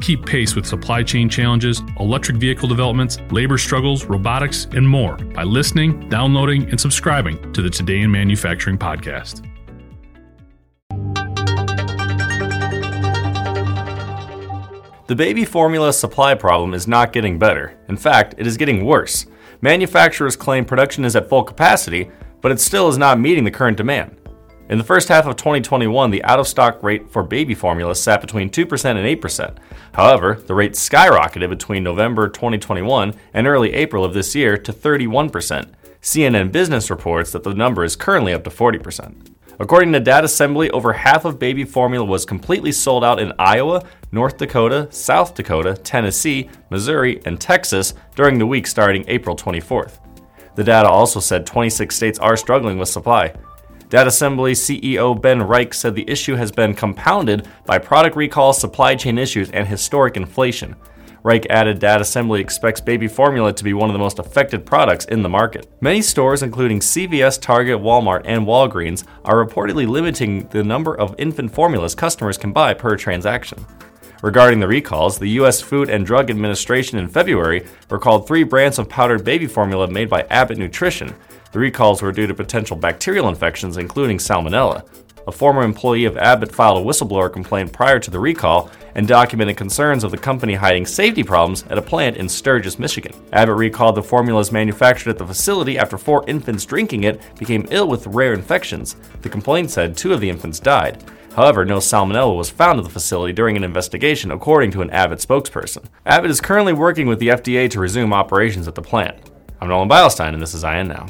Keep pace with supply chain challenges, electric vehicle developments, labor struggles, robotics, and more by listening, downloading, and subscribing to the Today in Manufacturing podcast. The baby formula supply problem is not getting better. In fact, it is getting worse. Manufacturers claim production is at full capacity, but it still is not meeting the current demand. In the first half of 2021, the out of stock rate for baby formula sat between 2% and 8%. However, the rate skyrocketed between November 2021 and early April of this year to 31%. CNN Business reports that the number is currently up to 40%. According to Datasembly, over half of baby formula was completely sold out in Iowa, North Dakota, South Dakota, Tennessee, Missouri, and Texas during the week starting April 24th. The data also said 26 states are struggling with supply. Datasembly CEO Ben Reich said the issue has been compounded by product recalls, supply chain issues, and historic inflation. Reich added Datasembly expects baby formula to be one of the most affected products in the market. Many stores, including CVS, Target, Walmart, and Walgreens, are reportedly limiting the number of infant formulas customers can buy per transaction. Regarding the recalls, the U.S. Food and Drug Administration in February recalled three brands of powdered baby formula made by Abbott Nutrition, the recalls were due to potential bacterial infections, including salmonella. A former employee of Abbott filed a whistleblower complaint prior to the recall and documented concerns of the company hiding safety problems at a plant in Sturgis, Michigan. Abbott recalled the formulas manufactured at the facility after four infants drinking it became ill with rare infections. The complaint said two of the infants died. However, no salmonella was found at the facility during an investigation, according to an Abbott spokesperson. Abbott is currently working with the FDA to resume operations at the plant. I'm Nolan Beilstein, and this is IEN Now.